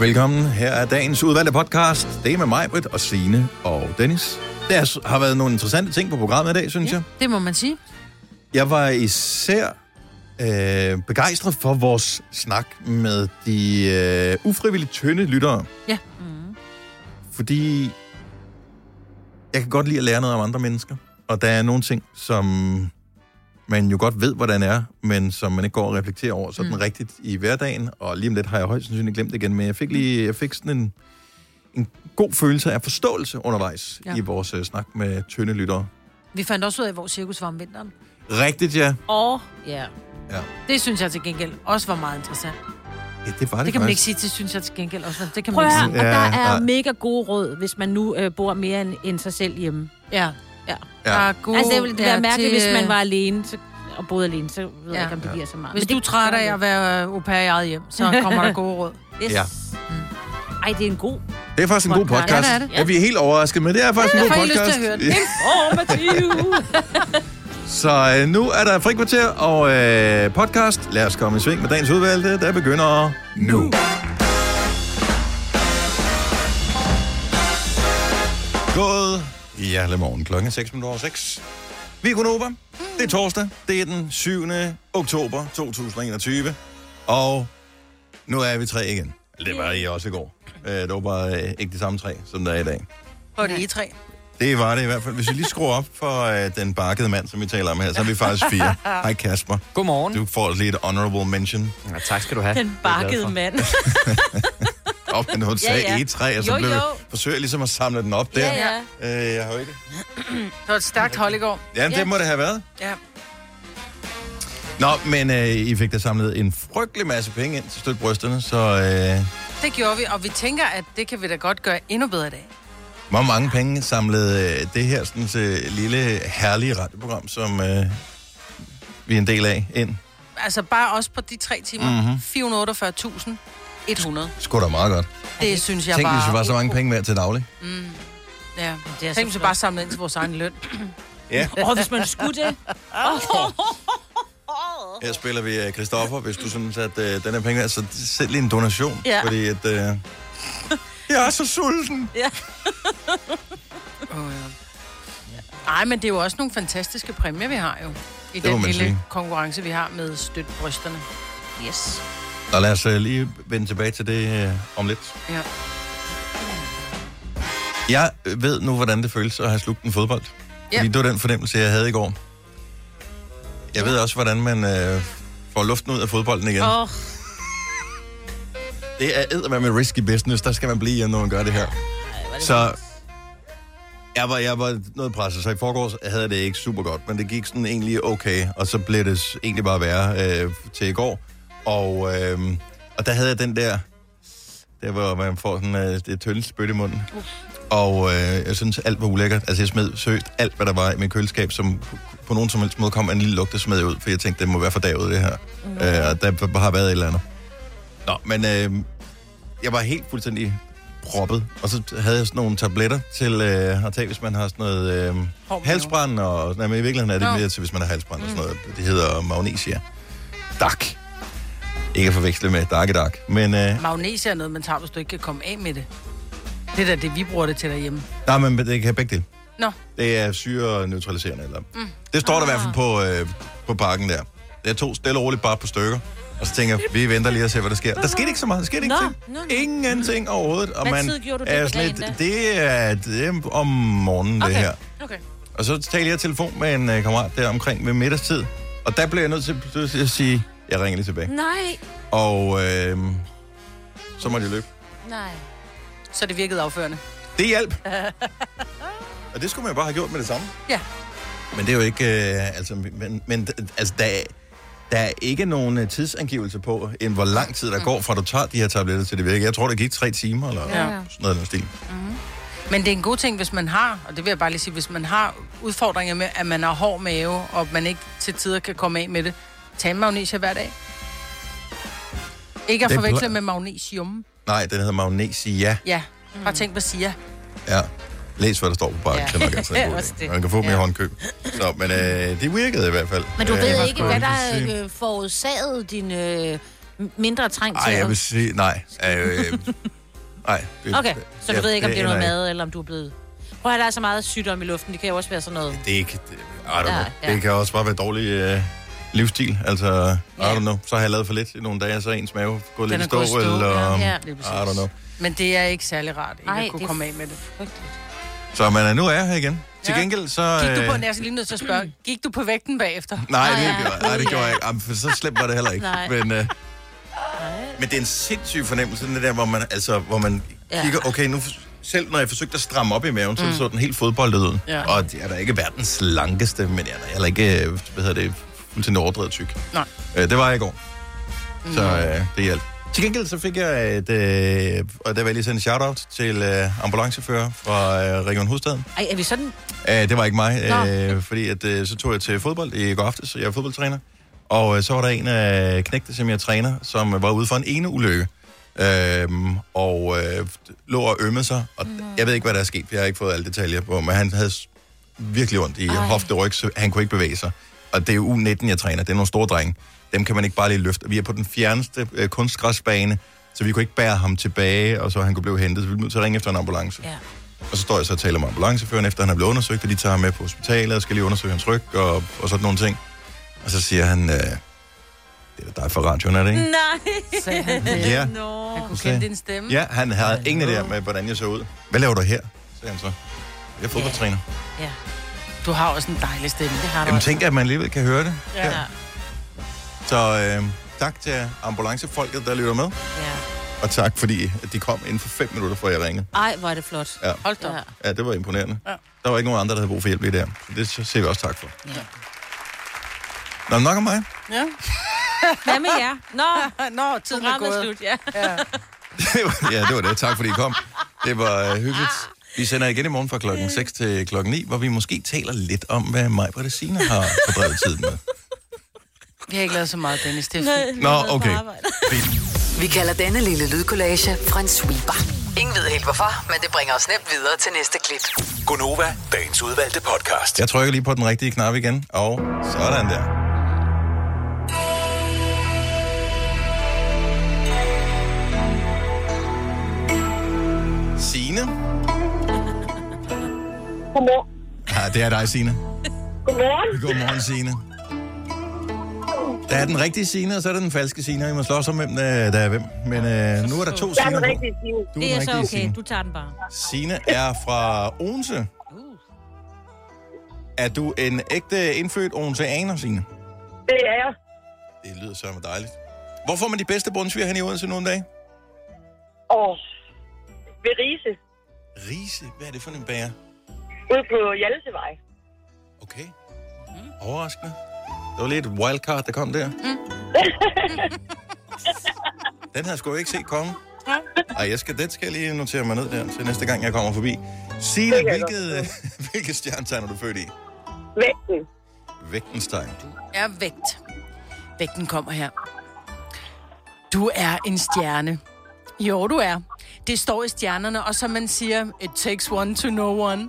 Velkommen. Her er dagens udvalgte podcast. Det er med mig, Britt og Signe og Dennis. Der har været nogle interessante ting på programmet i dag, synes ja. jeg. Det må man sige. Jeg var især øh, begejstret for vores snak med de øh, ufrivilligt tynde lyttere. Ja. Mm. Fordi jeg kan godt lide at lære noget om andre mennesker. Og der er nogle ting, som man jo godt ved, hvordan er, men som man ikke går og reflekterer over sådan mm. rigtigt i hverdagen. Og lige om lidt har jeg højst sandsynligt glemt det igen, men jeg fik lige jeg fik sådan en, en god følelse af forståelse undervejs ja. i vores uh, snak med tynde lyttere. Vi fandt også ud af, hvor cirkus var om vinteren. Rigtigt, ja. Og ja. ja. Det synes jeg til gengæld også var meget interessant. Ja, det var det Det kan man ikke sige, det synes jeg til gengæld også. Det kan Prøv man ikke høre, sige. og der Ja, er ja. mega gode råd, hvis man nu øh, bor mere end, end sig selv hjemme. Ja. Ja. Der er gode, Altså, det ville være ja, mærkeligt, til, hvis man øh, var alene så, og boede alene, så ved jeg Ja. ikke, om det giver så meget. Hvis Men du er det træt af at være au pair i eget hjem, så kommer der gode råd. Yes. Ja. Ej, det er en god. Det er faktisk en god Podcast. podcast. Ja, det er det. Ja, vi er helt overrasket, men det er faktisk en Jeg god får helt podcast. lyst til at høre den. Så øh, nu er der frikvarter og øh, podcast. Lad os komme i sving med dagens udvalgte, der begynder nu. God hjertelig morgen. Klokken er 6 minutter over 6. Vi er Gunova. Det er torsdag. Det er den 7. oktober 2021. Og nu er vi tre igen. Det var I også i går. Øh, Det var bare øh, ikke de samme tre, som der er i dag. Og det er E3. Det var det i hvert fald. Hvis vi lige skruer op for øh, den bakkede mand, som vi taler om her, så er vi faktisk fire. Hej Kasper. Godmorgen. Du får lige et honorable mention. Ja, tak skal du have. Den er bakkede for. mand. Nå, men hun sagde ja, ja. E3, og så jo, blev, jo. forsøger jeg ligesom at samle den op der. Ja, ja. Øh, jeg har jo ikke... det var et stærkt hold i går. Ja, det må det have været. Ja. Nå, men øh, I fik da samlet en frygtelig masse penge ind til støtte brysterne, så... Øh... Det gjorde vi, og vi tænker, at det kan vi da godt gøre endnu bedre i dag. Hvor mange penge samlede øh, det her sådan, så lille, herlige radioprogram, som øh, vi er en del af, ind? Altså bare også på de tre timer. Mm-hmm. 448.000. 100. Sgu da meget godt. Det synes jeg Tænk, bare... Tænk, hvis vi var så mange penge mere til daglig. Mm. Ja, det er Tænk, hvis vi bare samlede ind til vores egen løn. ja. Åh, oh, hvis man skulle det. Oh. Her spiller vi øh, Kristoffer, hvis du synes, at uh, den her penge er, så sæt lige en donation, ja. fordi at... Øh, uh, jeg er så sulten. Ja. oh, ja. Ej, men det er jo også nogle fantastiske præmier, vi har jo. I det den lille sige. konkurrence, vi har med støtbrysterne. Yes. Og lad os uh, lige vende tilbage til det uh, om lidt. Ja. Jeg ved nu, hvordan det føles at have slugt en fodbold. Ja. Fordi det var den fornemmelse, jeg havde i går. Jeg ved også, hvordan man uh, får luften ud af fodbolden igen. Åh, Det er eddermame med risky business. Der skal man blive hjemme, når man gør det her. Så jeg var, jeg var noget presset, så i forgårs havde jeg det ikke super godt, men det gik sådan egentlig okay, og så blev det egentlig bare værre øh, til i går. Og, øh, og der havde jeg den der, der hvor man får sådan øh, det tynde spyt i munden. Og øh, jeg synes, alt var ulækkert. Altså, jeg smed seriøst alt, hvad der var i mit køleskab, som på nogen som helst måde kom en lille lugt, der smed ud, for jeg tænkte, det må være for daget, det her. Mm. Øh, og der har været et eller andet. Nå, men øh, jeg var helt fuldstændig proppet, og så havde jeg sådan nogle tabletter til øh, at tage, hvis man har sådan noget øh, halsbrand, og nej, men i virkeligheden er det mere til, hvis man har halsbrand og sådan noget. Det hedder magnesia. Dak. Ikke at forveksle med dark dak, men... Øh, Magnesia er noget, man tager, hvis du ikke kan komme af med det. Det er da det, vi bruger det til derhjemme. nej, men det kan begge dele. Nå, Det er syreneutraliserende. Eller. Mm. Det står der i hvert fald på, øh, på pakken der. Jeg tog stille og roligt bare på stykker. Og så tænker jeg, vi venter lige og ser, hvad der sker. Der skete ikke så meget. Der skete ingenting. nå, nå. Ingenting overhovedet. Og Hvad man tid gjorde du det er sådan lidt, det, er, det er om morgenen, det Okay. her. okay. Og så talte jeg i telefon med en øh, kammerat der omkring ved middagstid. Og der blev jeg nødt til pludselig at sige, jeg ringer lige tilbage. Nej. Og øh, så måtte jeg løbe. Nej. så det virkede afførende. Det hjalp. og det skulle man jo bare have gjort med det samme. Ja. Men det er jo ikke... Øh, altså, men, men altså, der, er- der er ikke nogen øh, tidsangivelse på, end hvor lang tid der går, fra du tager de her tabletter til det virker. Jeg tror, det gik tre timer, eller Ja. sådan noget af den stil. Men det er en god ting, hvis man har, og det vil jeg bare lige sige, hvis man har udfordringer med, at man har hård mave, og man ikke til tider kan komme af med det, tag en magnesia hver dag. Ikke at Det er forveksle bl- med magnesium. Nej, den hedder magnesia. Ja, bare tænk på siger. Ja. Læs, hvad der står på bakken, Ja. ja. så nok altså en god Også idé. det. Man kan få dem ja. håndkøb. Så, men øh, det virkede i hvert fald. Men du Øh, ved jeg ikke, hvad der øh, forårsagede din, øh, Mindre trængt Ej, til jeg at... vil sige, nej. Øh, nej. Det, Okay, så du jeg- ved ikke, om det er noget aner jeg mad, eller om du er blevet... Prøv at høre, der er så meget sygdom i luften. Det kan jo også være sådan noget... Det er ikke... Det, I don't know. Ja, ja. Det kan også bare være dårlig øh, livsstil. Altså, I Ja. don't know. Så har jeg lavet for lidt i nogle dage, så er ens mave gået Den lidt i i stå, stå, eller... ja. Ja. I don't know. Men det er ikke særlig rart, ikke Ej, at kunne det komme af med det. Frygteligt. Så man er nu er her igen. Til Ja. gengæld, så... Gik du på, øh, jeg er lige nødt til at spørge, gik du på vægten bagefter? Nej, det ja. gjorde, jeg- nej, det gjorde jeg ikke. Jamen, for så slemt var det heller ikke. Nej. Men, øh, men det er en sindssyg fornemmelse, den der, hvor man, altså, hvor man Ja. kigger, okay, nu, selv når jeg forsøgte at stramme op i maven, så så den helt fodboldet ud. Ja. Og jeg er da ikke verdens slankeste, men jeg er da heller ikke, øh, hvad hedder det, fuldstændig overdrevet tyk. Nej. Øh, det var jeg i går. Så øh, det hjalp. Til gengæld så fik jeg et, øh, og der vil jeg lige sende en shout-out til øh, ambulancefører fra øh, Region Hovedstaden. Ej, er vi sådan... Uh, det var ikke mig, øh, fordi at, øh, så tog jeg til fodbold i går aftes, så jeg er fodboldtræner. Og øh, så var der en af knægte, som jeg træner, som var ude for en ene ulykke. Øhm, og øh, lå og ømmede sig. Og mm. jeg ved ikke, hvad der er sket, for jeg har ikke fået alle detaljer på, men han havde virkelig ondt i hofte og ryg, så han kunne ikke bevæge sig. Og det er jo U19, jeg træner. Det er nogle store drenge. Dem kan man ikke bare lige løfte. Vi er på den fjerneste øh, kunstgræsbane, så vi kunne ikke bære ham tilbage, og så han kunne blive hentet. Så vi blev nødt til at ringe efter en ambulance. Ja. Og så står jeg så og taler med ambulanceføren, efter han er blevet undersøgt, og de tager ham med på hospitalet, og skal lige undersøge hans ryg, og, og sådan nogle ting. Og så siger han, øh, det er da dig fra radioen, er det ikke? Nej. Sagde han det. Ja. Han kunne kende din stemme. Ja, han havde ingen idé med, hvordan jeg så ud. Hvad laver du her? sagde han så. Jeg er fodboldtræner. Ja, Du har også en dejlig stemme. det har du Jamen også. tænk, at man alligevel kan høre det. Ja. Ja. Så øh, tak til ambulancefolket, der lytter med. ja. Og tak, fordi at de kom inden for fem minutter, før jeg ringede. Ej, hvor er det flot. Ja. Hold da. Ja. Ja, det var imponerende. Ja. Der var ikke nogen andre, der havde brug for hjælp i det her. Så det siger vi også tak for. Ja. Nå, nok om mig. Ja. Hvad med jer? Nå, Nå, tiden er gået. slut, ja. Ja. Det var- ja, det var det. Tak fordi I kom. Det var uh, hyggeligt. Vi sender igen i morgen fra klokken 6 til klokken 9, hvor vi måske taler lidt om, hvad mig og Signe har fordrevet tiden med. Vi har ikke lavet så meget, Dennis. Det er Nej, fint. Nå, på okay. Vi kalder denne lille lydkollage Frans sweeper. Ingen ved helt hvorfor, men det bringer os nemt videre til næste klip. Gonova, dagens udvalgte podcast. Jeg trykker lige på den rigtige knap igen, og sådan der. Godmorgen. Ja, det er dig, Signe. Godmorgen. Godmorgen, Signe. Der er den rigtige Signe, og så er der den falske Signe. Vi må slås om, hvem der der er hvem. Men øh, nu er der to Jeg er Signe den på. rigtige Signe. Du Det er så okay. Signe. Du tager den bare. Signe er fra Odense. Er du en ægte indfødt odenseaner, Signe? Det er jeg. Det lyder så dejligt. Hvor får man de bedste bundsviger hen i Odense nogle dage? Og ved Riese, Rise. Hvad er det for en bager? Ude på Hjalsevej. Okay. Overraskende. Det var lidt et wildcard, der kom der. Den har jeg sgu ikke set komme. Ej, jeg skal, den skal jeg lige notere mig ned der til næste gang, jeg kommer forbi. Kan jeg hvilket, hvilket stjernetegn er du født i? Vægten. Vægtens tegn. er vægt. Vægten kommer her. Du er en stjerne. Jo, du er. Det står i stjernerne, og som man siger, it takes one to know one.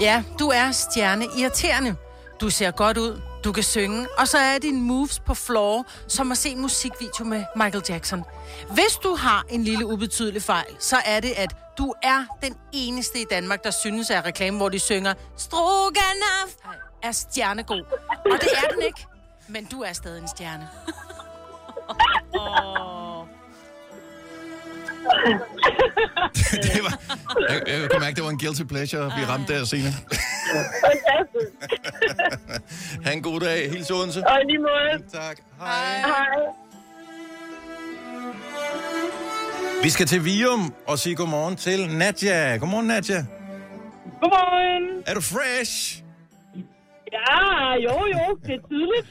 Ja, du er stjerne irriterende. Du ser godt ud, du kan synge, og så er dine moves på floor, som at se musikvideo med Michael Jackson. Hvis du har en lille ubetydelig fejl, så er det, at du er den eneste i Danmark, der synes, at reklame, hvor de synger Stroganoff er stjernegod. Og det er den ikke, men du er stadig en stjerne. det var, jeg, jeg kan mærke, det var en guilty pleasure, vi ramte der, Signe. Fantastisk. ha' en god dag. Hils Odense. Og lige måde. Tak. Hej. Hej. Vi skal til Vium og sige godmorgen til Nadja. Godmorgen, Nadja. Godmorgen. Er du fresh? Ja, jo, jo. Det er tidligt.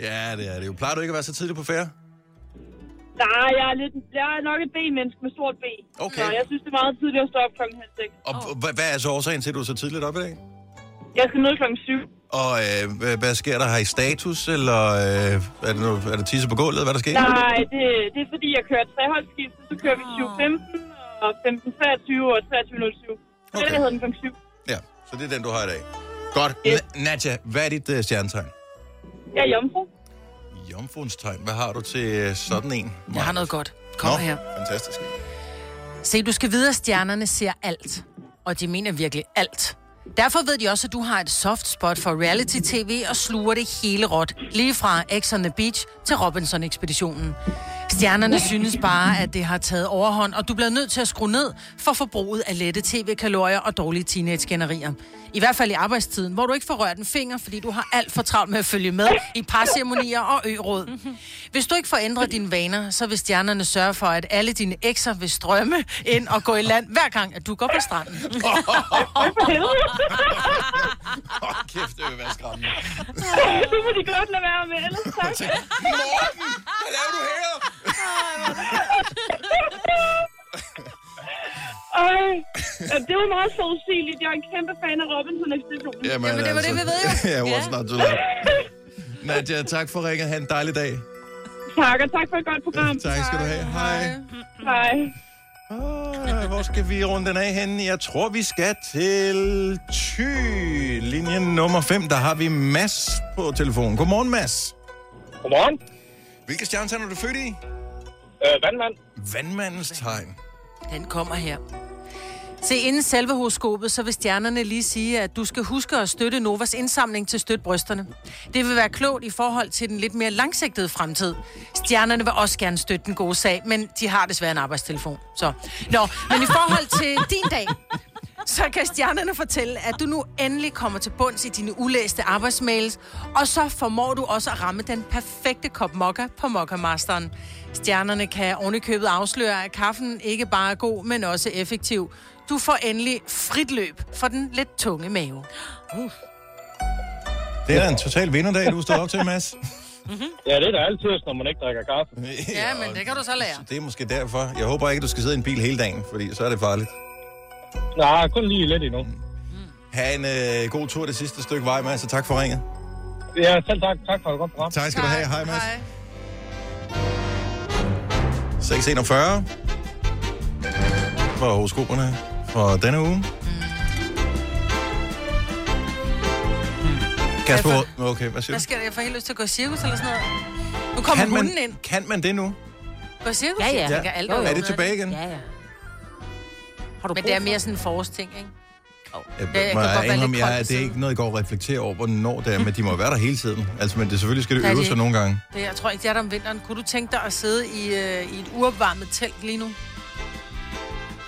Ja, det er det jo. Plejer du ikke at være så tidligt på ferie? Nej, jeg er, lidt, jeg er nok et B-menneske med stort B. Okay. Så jeg synes, det er meget tidligt at stå op klokken halv seks. Og oh. hvad, hvad er så årsagen til, at du er så tidligt op i dag? Jeg skal møde klokken syv. Og øh, hvad, hvad sker der? Har I status, eller øh, er, det noget, er der tisse på gulvet? Hvad er der sker? Nej, det, det er fordi, jeg kører treholdsskift, så kører vi 7.15 og 15.23 og 23.07. Okay. Det er, hedder den klokken syv. Ja, så det er den, du har i dag. Godt. Yes. Na- Nadja, hvad er dit uh, stjernetegn? Jeg er jomfru. Jomfruens Hvad har du til øh, sådan en? Jeg har noget godt. Kom Nå, her. fantastisk. Se, du skal vide, at stjernerne ser alt. Og de mener virkelig alt. Derfor ved de også, at du har et soft spot for reality-tv og sluger det hele råt. Lige fra X on the Beach til Robinson-ekspeditionen. Stjernerne synes bare, at det har taget overhånd, og du bliver nødt til at skrue ned for forbruget af lette tv-kalorier og dårlige teenage-gennerier. I hvert fald i arbejdstiden, hvor du ikke får rørt en finger, fordi du har alt for travlt med at følge med i parceremonier og ø-råd. Hvis du ikke får ændret dine vaner, så vil stjernerne sørge for, at alle dine ekser vil strømme ind og gå i land, hver gang, at du går på stranden. For helvede. Åh, kæft, det vil være skræmmende. Nu må de godt lade være med, ellers tak. Morten, hvad laver du her? Ej, ja, det var meget forudsigeligt. Jeg er en kæmpe fan af Robinson-ekspeditionen. Jamen, Jamen, det var det, vi ved jo. ja, what's not to like. Nadia, tak for ringet. Ha' en dejlig dag. Tak, og tak for et godt program. Tak skal du have. Hej. Hej. Oh, hvor skal vi runde den af henne? Jeg tror, vi skal til Thy. Linje nummer 5, der har vi Mads på telefonen. Godmorgen, Mads. Godmorgen. Hvilke stjernetegn er du født i? Øh, vandmand. Vandmandens tegn. Den kommer her. Se, inden selve horoskopet, så vil stjernerne lige sige, at du skal huske at støtte Novas indsamling til støt brysterne. Det vil være klogt i forhold til den lidt mere langsigtede fremtid. Stjernerne vil også gerne støtte den gode sag, men de har desværre en arbejdstelefon. Så. Nå, men i forhold til din dag, så kan stjernerne fortælle, at du nu endelig kommer til bunds i dine ulæste arbejdsmails, og så formår du også at ramme den perfekte kop mokka på Mokka Masteren. Stjernerne kan ovenikøbet afsløre, at kaffen ikke bare er god, men også effektiv. Du får endelig frit løb for den lidt tunge mave. Det er da en total vinderdag, du står op til, Mads. Ja, det er da altid, når man ikke drikker kaffe. Ja, men det kan du så lære. Det er måske derfor. Jeg håber ikke, du skal sidde i en bil hele dagen, fordi så er det farligt. Nej, kun lige lidt endnu. Ha' en øh, god tur det sidste stykke vej, Mads, og tak for ringet. Ja, selv tak. Tak for et godt program. Tak skal du have. Hej, Mads. 641 for horoskoperne for denne uge. Kasper, okay, hvad siger Hvad du? sker der? Jeg får helt lyst til at gå i cirkus eller sådan noget. Nu kommer Kan man, hunden ind. kan man det nu? Gå i cirkus? Ja, ja. Alt jo. Er det tilbage igen? Ja, ja. Har du Men det er mere sådan en forårsting, ikke? Jeg, jeg må indrømme, lidt jeg, kold det er ikke noget, jeg går og reflekterer over, hvornår det er, men de må være der hele tiden. Altså, men det selvfølgelig skal det Nej, øve det sig nogle gange. Det, jeg tror ikke, det er der om vinteren. Kunne du tænke dig at sidde i, øh, i et uopvarmet telt lige nu?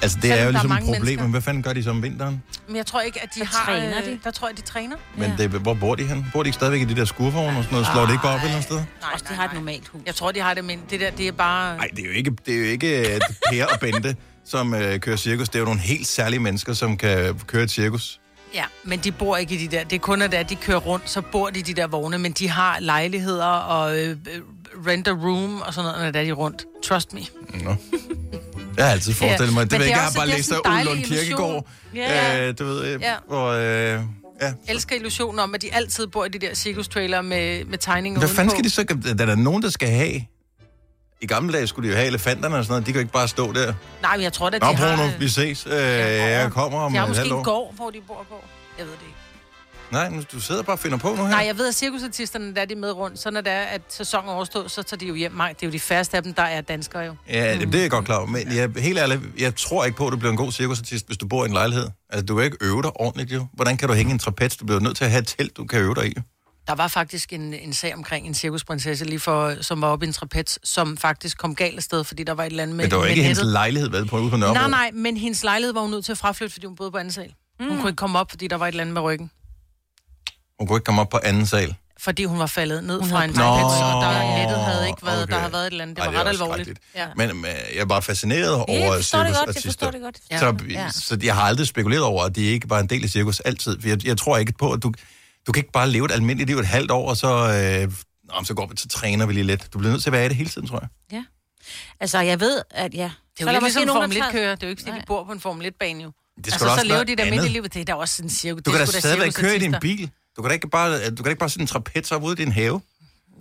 Altså, det er Selvom jo er ligesom et problem, mennesker. men hvad fanden gør de så om vinteren? Men jeg tror ikke, at de Der har... træner øh, de. Der tror jeg, de træner. Men Ja. det, hvor bor de hen? Bor de ikke stadigvæk i de der skurvogne og sådan noget? Slår det ikke bare op et eller andet sted? Nej, Også, de har et normalt hus. Jeg tror, de har det, men det der, det er bare... Nej, det er jo ikke, det er jo ikke øh, Per og Bente, som øh, kører cirkus. Det er jo nogle helt særlige mennesker, som kan køre et cirkus. Ja, men de bor ikke i de der... Det er kun, at de kører rundt, så bor de i de der vogne, men de har lejligheder og øh, øh, rent a room og sådan noget, når der er de rundt. Trust me. Nå. Jeg har altid forestillet mig, Ja, det ved jeg er ikke, jeg har bare læst af Ulund Kirkegård. Ja. Øh, du ved, øh, Ja. hvor, øh, ja. elsker illusionen om, at de altid bor i de der cirkustrailer med, med tegninger Hvad fanden skal de så... Der er der nogen, der skal have... I gamle dage skulle de jo have elefanterne og sådan noget. De kan ikke bare stå der. Nej, men jeg tror da, de Nå, har... Bruno, vi ses. Øh, jeg kommer om de har måske en år. gård, hvor de bor på. Jeg ved det ikke. Nej, nu- du sidder bare og finder på nu her. Nej, jeg ved, at cirkusartisterne, der er de med rundt, så når det er, at sæsonen er overstået, så tager de jo hjem. Nej, det er jo de færreste af dem, der er danskere jo. Ja, det, det er jeg godt klar over. Men jeg, helt ærligt, jeg tror ikke på, at du bliver en god cirkusartist, hvis du bor i en lejlighed. Altså, du kan ikke øve dig ordentligt, jo. Hvordan kan du hænge en trapez? Du bliver nødt til at have et telt, du kan øve dig i. Der var faktisk en, en sag omkring en cirkusprinsesse, lige for, som var oppe i en trapez, som faktisk kom galt af sted, fordi der var et eller andet med, Men det var med ikke hendes nettet. lejlighed, vel, på ude på Nørrebro? Nej, nej, men hendes lejlighed var hun nødt til at fraflytte, fordi hun boede på anden sal. Hun kunne ikke komme op, fordi der var et eller andet med ryggen. Hun kunne ikke komme op på anden sal. Fordi hun var faldet ned Hun fra en trapez, og der nettet havde ikke været, okay. der havde været et eller andet. Det Ej, var ret alvorligt. Ja. Men, men jeg er bare fascineret over det godt, jeg cirkusartister. forstår det godt. Ja. Så, Ja. så jeg har aldrig spekuleret over, at de ikke bare er en del af cirkus altid. For jeg, jeg tror ikke på, at du, du kan ikke bare leve et almindeligt liv et halvt år, og så, øh, nå, så går vi, så træner vi lige lidt. Du bliver nødt til at være i det hele tiden, tror jeg. Ja. Altså, jeg ved, at ja... Det er jo lidt ligesom Formel 1-kører. Det er jo ikke, fordi de Nej. bor på en Formel 1-bane jo. Det skal altså, også så lever være de der andet. midt i livet. Det er da også en cirkus. Du kan da stadigvæk køre i din bil. Du kan da ikke bare, du kan da ikke bare sætte en trapez op ude i din have.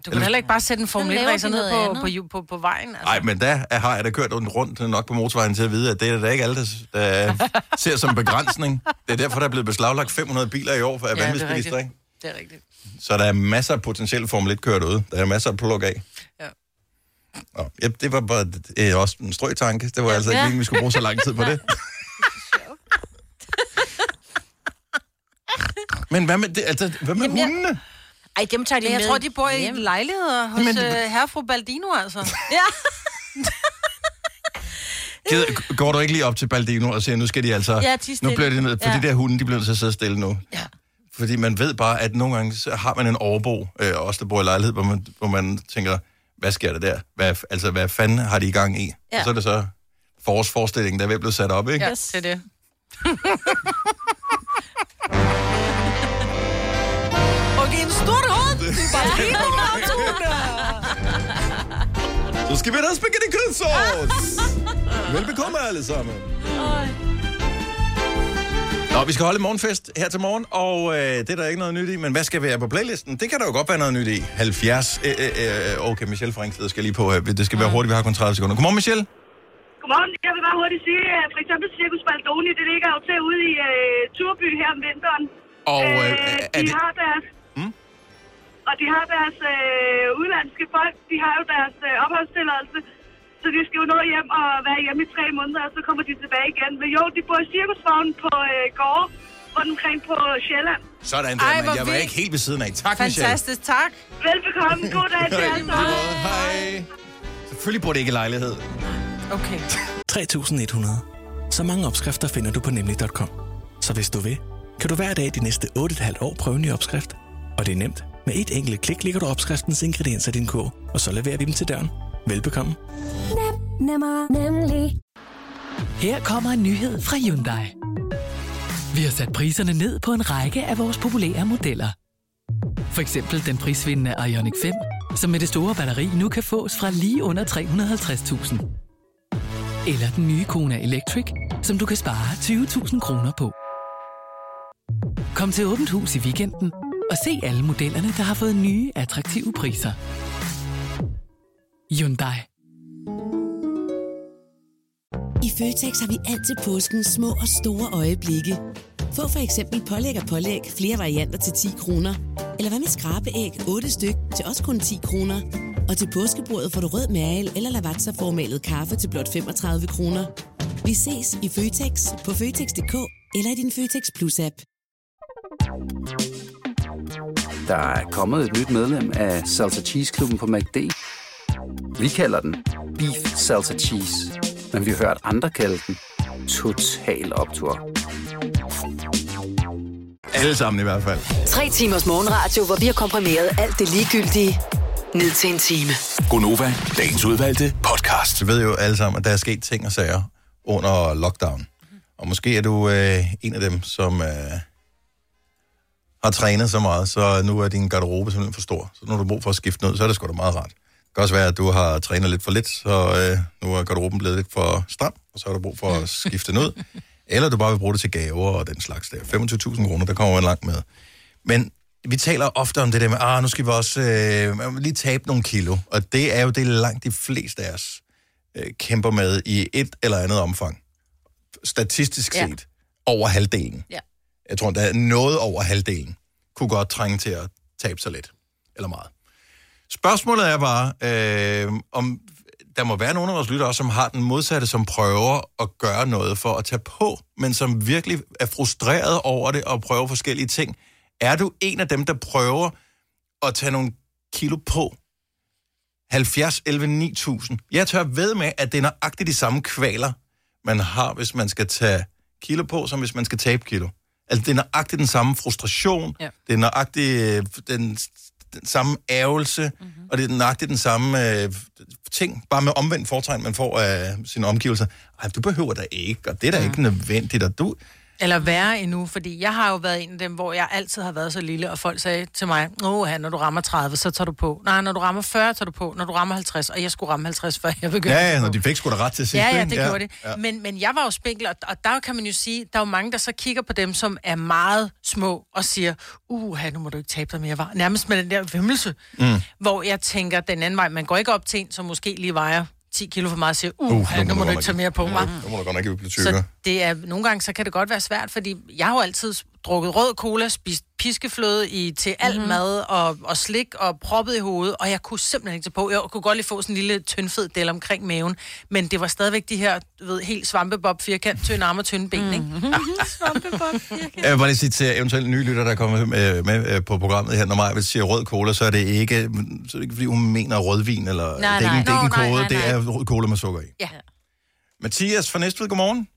Du kan heller ikke bare sætte en Formel Så laver 1-racer de ned på, andet. på, på, på vejen. Altså. Nej, men der er- har jeg da kørt rundt nok på motorvejen til at vide, at det er da ikke alle, der, der ser som begrænsning. Det er derfor, der er blevet beslaglagt 500 biler i år for er vanvidsbilister, ikke? Det er rigtigt. Så der er masser af potentielle Formel 1 derude. Der er masser at plukke af. Ja. Nå, ja, det var bare øh, også en strøtanke. Det var ja. altså ikke Ja. meningen, vi skulle bruge så lang tid på det. Men hvad med, det, altså, hvad med Jamen, jeg- hundene? Ej, dem tager de Men jeg med tror, de bor i hjem. lejligheder hos Men- Men... uh, herre fru Baldino, altså. Ja. Gider, går du ikke lige op til Baldino og siger, nu skal de altså... Ja, de er nu stille. bliver de ned, for Ja. de der hunde, de bliver nødt til at sidde stille nu. Ja. Fordi man ved bare, at nogle gange så har man en overbo, øh, også der bor i lejlighed, hvor man, hvor man tænker, hvad sker der der? Hvad, altså, hvad fanden har de i gang i? Ja. Og så er det så forårsforestillingen, der er ved at blive sat op, ikke? Ja, det er det. okay, en stor hund! Det er Baldino, Så skal vi have spaghetti kødsovs! Velbekomme alle sammen. Nå, vi skal holde morgenfest her til morgen, og øh, det er der ikke noget nyt i, men hvad skal være på playlisten? Det kan der jo godt være noget nyt i. 70. Øh, øh, øh, okay, Michelle fra Ringsted skal lige på. Øh, det skal være hurtigt, vi har kun 30 sekunder. Godmorgen, Michelle. Godmorgen. Jeg vil bare hurtigt sige, at for eksempel Circus Baldoni, det ligger jo til ude i øh, Turby her om vinteren. Og øh, Øh, er de det... har deres... Mm? Og de har deres øh, udlandske folk, de har jo deres øh, opholdstilladelse. Så de skal jo nå hjem og være hjemme i tre måneder, og så kommer de tilbage igen. Men jo, de bor i cirkusvognen på øh, gårde rundt omkring på Sjælland. Sådan der, Ej, men jeg var vildt. ikke helt ved siden af. Tak, Fantastisk, tak. Velbekomme. God dag til jer. Michelle. Hej. Selvfølgelig bor det ikke i lejlighed. Okay. 3100. Så mange opskrifter finder du på nemlig.com. Så hvis du vil, kan du hver dag de næste 8,5 år prøve en ny opskrift. Og det er nemt. Med et enkelt klik ligger du opskriftens ingredienser i din kog, og så leverer vi dem til døren. Velbekomme. Nemmer, nemlig. Her kommer en nyhed fra Hyundai. Vi har sat priserne ned på en række af vores populære modeller. For eksempel den prisvindende Ioniq 5, som med det store batteri nu kan fås fra lige under 350.000. Eller den nye Kona Electric, som du kan spare 20.000 kroner på. Kom til Åbent Hus i weekenden og se alle modellerne, der har fået nye, attraktive priser. Hyundai. I Føtex har vi altid påsken små og store øjeblikke. Få for eksempel pålæg og pålæg flere varianter til 10 kroner. Eller hvad med skrabeæg 8 styk til også kun 10 kroner. Og til påskebordet får du rød mal eller lavatserformalet kaffe til blot 35 kroner. Vi ses i Føtex på Føtex.dk eller i din Føtex Plus-app. Der er kommet et nyt medlem af Salsa Cheese Klubben på MACD. Vi kalder den Beef Salsa Cheese, men vi har hørt andre kalde den Total Optor. Alle sammen i hvert fald. Tre timers morgenradio, hvor vi har komprimeret alt det ligegyldige ned til en time. Gonova, dagens udvalgte podcast. Vi ved jo alle sammen, at der er sket ting og sager under lockdown. Og måske er du øh, en af dem, som øh, har trænet så meget, så nu er din garderobe simpelthen for stor. Så har du brug for at skifte noget, så er det sgu da meget rart. Det kan også være, at du har trænet lidt for lidt, så øh, nu er garderoben blevet lidt for stram, og så har du brug for at skifte den ud. Eller du bare vil bruge det til gaver og den slags der. 25.000 kroner, der kommer man langt med. Men vi taler ofte om det der med, ah, nu skal vi også øh, lige tabe nogle kilo. Og det er jo det langt de fleste af os øh, kæmper med i et eller andet omfang. Statistisk Ja. set over halvdelen. Ja. Jeg tror, der er noget over halvdelen, kunne godt trænge til at tabe sig lidt. Eller meget. Spørgsmålet er bare, øh, om der må være nogle af vores lyttere, som har den modsatte, som prøver at gøre noget for at tage på, men som virkelig er frustreret over det og prøver forskellige ting. Er du en af dem, der prøver at tage nogle kilo på? 70, 11, 9000. Jeg tør ved med, at det er nøjagtigt de samme kvaler, man har, hvis man skal tage kilo på, som hvis man skal tabe kilo. Altså, det er nøjagtigt den samme frustration, Ja. det er nøjagtigt øh, den, den samme ærgelse, mm-hmm. og det er nøjagtigt den samme øh, ting, bare med omvendt fortegn, man får af sine omgivelser. Ej, du behøver da ikke, og det er da mm. ikke nødvendigt, og du... Eller værre endnu, fordi jeg har jo været en af dem, hvor jeg altid har været så lille, og folk sagde til mig, Åh, når du rammer 30, så tager du på. Nej, når du rammer 40, tager du på. Når du rammer 50, og jeg skulle ramme 50, før jeg begyndte Ja, ja, når de fik sgu da ret til sidst. Ja, ja, det gjorde det. Ja. Men, men jeg var jo spinkel, og, og der kan man jo sige, der er jo mange, der så kigger på dem, som er meget små, og siger, uh, nu må du ikke tabe dig mere. Var. Nærmest med den der vimmelse, Mm. hvor jeg tænker den anden vej. Man går ikke op til en, som måske lige vejer 10 kilo for meget, og siger, uh, Uh, uh nu, må du ikke tage mere på mig. Nu må du godt nok ikke blive tykkere. Det er, nogle gange så kan det godt være svært, fordi jeg har jo altid drukket rød cola, spist piskefløde i, til alt Mhm. mm-hmm. mad og, og slik og proppet i hovedet, og jeg kunne simpelthen ikke tage på. Jeg kunne godt lige få sådan en lille tyndfed del omkring maven, men det var stadigvæk de her, du ved, helt svampebob, firkant, tynde arme og tynde ben, ikke? Mhm. svampebob, firkant. Jeg vil bare lige sige til eventuelt nye lytter, der kommer med, med øh, på programmet her, når mig siger rød cola, så er det ikke, så er det ikke fordi hun mener rødvin, eller Nej, det er ikke, nej. en- det er ikke Nå, en nej, kode, nej, det er rød cola med sukker i. Ja. Mathias fra Næstved, godmorgen.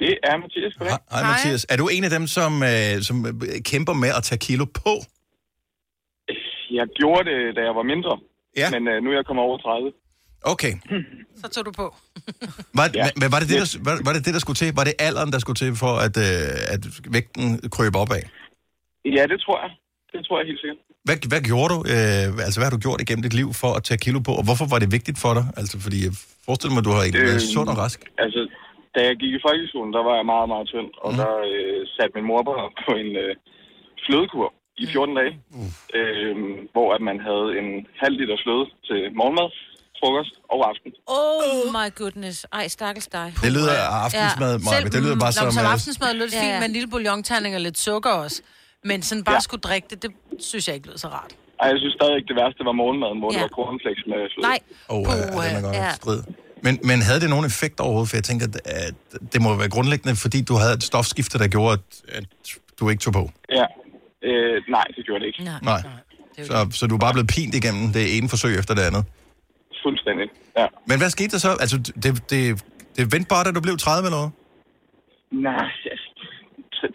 Det er Mathias, goddag. Hej, Mathias. Er du en af dem, som, øh, som øh, kæmper med at tage kilo på? Jeg gjorde det, da jeg var mindre. Ja. Men øh, nu er jeg kommet over 30. Okay. Så tog du på. Var, ja. men, var, det det, der, var, var det det, der skulle til? Var det alderen, der skulle til for, at, øh, at vægten krøb opad? Ja, det tror jeg. Det tror jeg helt sikkert. Hvad, hvad gjorde du? Øh, altså, hvad har du gjort igennem dit liv for at tage kilo på? Og hvorfor var det vigtigt for dig? Altså, fordi jeg forestiller mig, at du har egentlig været Øhm, sund og rask. Altså, da jeg gik i folkeskolen, der var jeg meget, meget tynd. Og Mhm. mm. der øh, satte min mor på, på en øh, flødekur i 14 dage. Øh, hvor at man havde en halv liter fløde til morgenmad, frokost og aften. Oh my goodness. Ej, stakkels dig. Det lyder af aftensmad, ja. Maja, det lyder bare som... som øh, aftensmad lød det Ja, fint med en lille bouillonterning og lidt sukker også. Men sådan bare Ja. skulle drikke det, det synes jeg ikke lød så rart. Ej, jeg synes stadig ikke, det værste var morgenmaden, hvor ja. Det var cornflakes med fløde. Nej. Åh, oh, ja, den er godt ja. strid. Men, men havde det nogen effekt overhovedet? For jeg tænker, at, det må være grundlæggende, fordi du havde et stofskifte, der gjorde, at, at du ikke tog på. Ja. Øh, nej, det gjorde det ikke. Nej. Nej. Så, så du er bare blevet pint igennem det ene forsøg efter det andet. Fuldstændig, ja. Men hvad skete der så? Altså, det, det, det vendte bare, da du blev 30 eller noget? Nej, altså,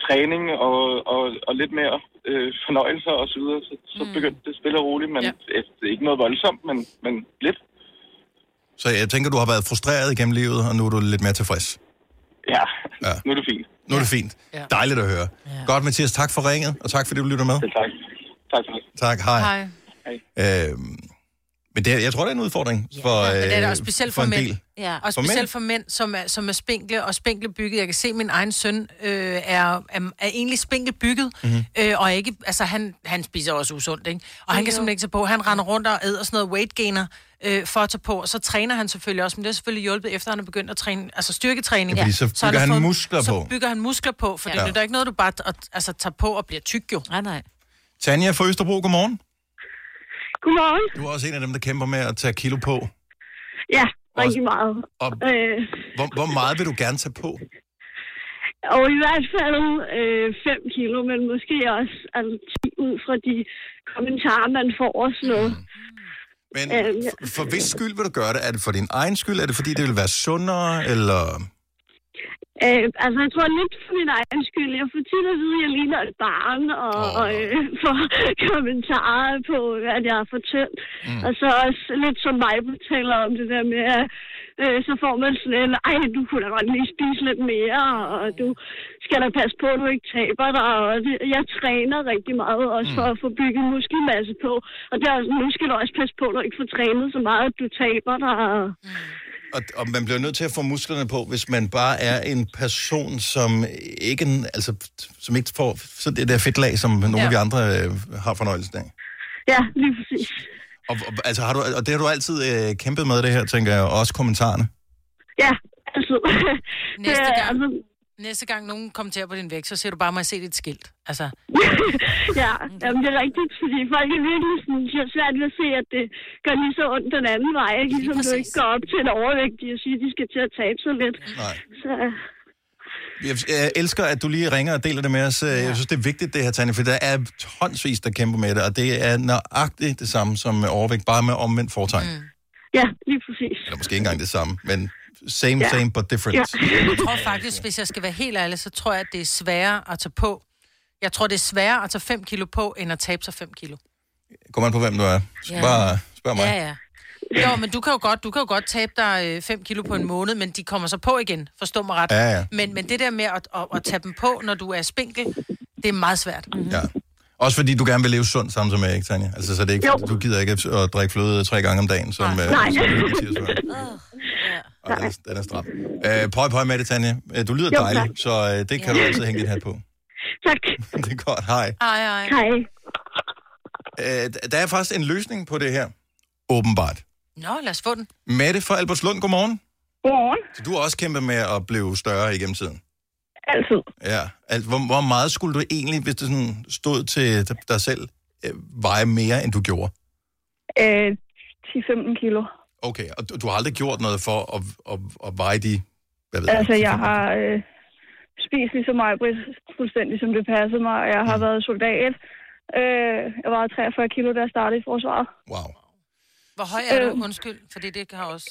træning og, og, og lidt mere øh, fornøjelser og så videre, så, så mm. begyndte det stille og roligt, men ja. det er ikke noget voldsomt, men, men lidt. Så jeg tænker, du har været frustreret igennem livet, og nu er du lidt mere tilfreds. Ja, Ja. nu er det fint. Nu er det fint. Ja. Dejligt at høre. Godt, Mathias. Tak for ringet, og tak fordi du lytter med. Selv tak. Tak for det. Tak, hej. Hej. Øhm, men det, er- jeg tror, det er en udfordring for, Men det er det øh, også specielt for for mænd. Ja. Og For specielt mænd? for mænd, som er, som er spinkle og spinkle bygget. Jeg kan se, at min egen søn øh, er, er, er egentlig spinkle bygget, Mhm. mm-hmm. øh, og ikke, altså han, han spiser også usundt, ikke? Og han kan simpelthen ikke tage på. Han render rundt og æder sådan noget weight gainer øh, for at tage på, og så træner han selvfølgelig også, men det har selvfølgelig hjulpet efter, han er begyndt at træne, altså styrketræning. Ja, fordi så bygger han fået- muskler så på. bygger han muskler på, for Ja. ja. det er ikke noget, du bare altså, tager på og bliver tyk jo. Nej, nej. Tanja fra Østerbro, godmorgen. Godmorgen. Du er også en af dem, der kæmper med at tage kilo på. Ja, rigtig meget. Og Øh, hvor, hvor meget vil du gerne tage på? og i hvert fald 5 kilo, men måske også altså, 10 ud fra de kommentarer, man får og sådan noget. Men Øh, for hvis skyld vil du gøre det? Er det for din egen skyld? Er det fordi, det vil være sundere? Eller... Øh, altså, jeg tror lidt for min egen skyld. Jeg får tit at vide, at jeg ligner et barn, og, oh. og øh, får kommentarer på, at jeg er for tynd. Mm. Og så også lidt som mig taler om det der med, at øh, så får man sådan en, ej, du kunne da godt lige spise lidt mere, og du skal da passe på, at du ikke taber dig. Og det, jeg træner rigtig meget også for at få bygget muskelmasse på. Og der, nu skal du også passe på, at du ikke får trænet så meget, at du taber dig. Og, Og, og man bliver nødt til at få musklerne på, hvis man bare er en person, som ikke, altså, som ikke får så det der fedtlag, som nogle ja. af de andre øh, har fornøjelsen af. ja, lige præcis. Og, og, altså, har du, og det har du altid øh, kæmpet med det her, tænker jeg, og også kommentarerne. Ja, altid. Næste Det gang, altså- næste gang nogen kommenterer på din vægt, så siger du bare, må jeg se dit skilt. Altså, ja, jamen, det er rigtigt, fordi folk er virkelig sådan, har svært ved at se, at det gør lige så ondt den anden vej, ikke? ligesom du ikke går op til en overvægtig og siger, at de skal til at tabe sig lidt. Nej. Så, Jeg, elsker, at du lige ringer og deler det med os. Jeg synes, det er vigtigt, det her, Tanja, for der er tonsvis, der kæmper med det, og det er nøjagtigt det samme som med overvægt, bare med omvendt fortegn. Mm. ja, lige præcis. Eller måske ikke engang det samme, men same, Ja. same, but different. Ja. jeg tror faktisk, hvis jeg skal være helt ærlig, så tror jeg, at det er sværere at tage på. Jeg tror, det er sværere at tage 5 kilo på, end at tabe sig 5 kilo. Kom an på, hvem du er. Skal Ja. bare spørg mig. Ja, ja. Jo, men du kan jo godt, du kan jo godt tabe dig 5 kilo på en måned, men de kommer så på igen, forstå mig ret. Ja, ja. Men, men det der med at, at, at tage dem på, når du er spinkel, det er meget svært. Mm-hmm. Ja. Også fordi du gerne vil leve sundt samtidig med, ikke, Tanja? Altså, så det er ikke, Jo. du gider ikke at drikke fløde tre gange om dagen, som, øh, Nej. som Mathias gør. Og den, er, den er stram. Øh, prøv, prøv med det, Tanja. Øh, Du lyder Jo, dejlig, tak. så øh, det kan du altid hænge din hat på. Tak. det er godt. Hej. Hej, hej. Hej. Øh, der er faktisk en løsning på det her. Åbenbart. Nå, lad os få den. Mette fra Albertslund, godmorgen. Godmorgen. Så du har også kæmpet med at blive større igennem tiden. Altid. Ja. Altså, hvor, hvor meget skulle du egentlig, hvis du sådan stod til dig selv, øh, veje mere, end du gjorde? Øh, 10-15 kilo. Okay, og du, du har aldrig gjort noget for at, at, at veje de... Hvad ved Altså, jeg 10-15 har øh, spist ligesom mig, Britt, fuldstændig som det passede mig. Jeg har været soldat. Øh, jeg var 43 kilo, da jeg startede i forsvaret. Wow. Hvor høj er du? Øh. Undskyld, fordi det kan også...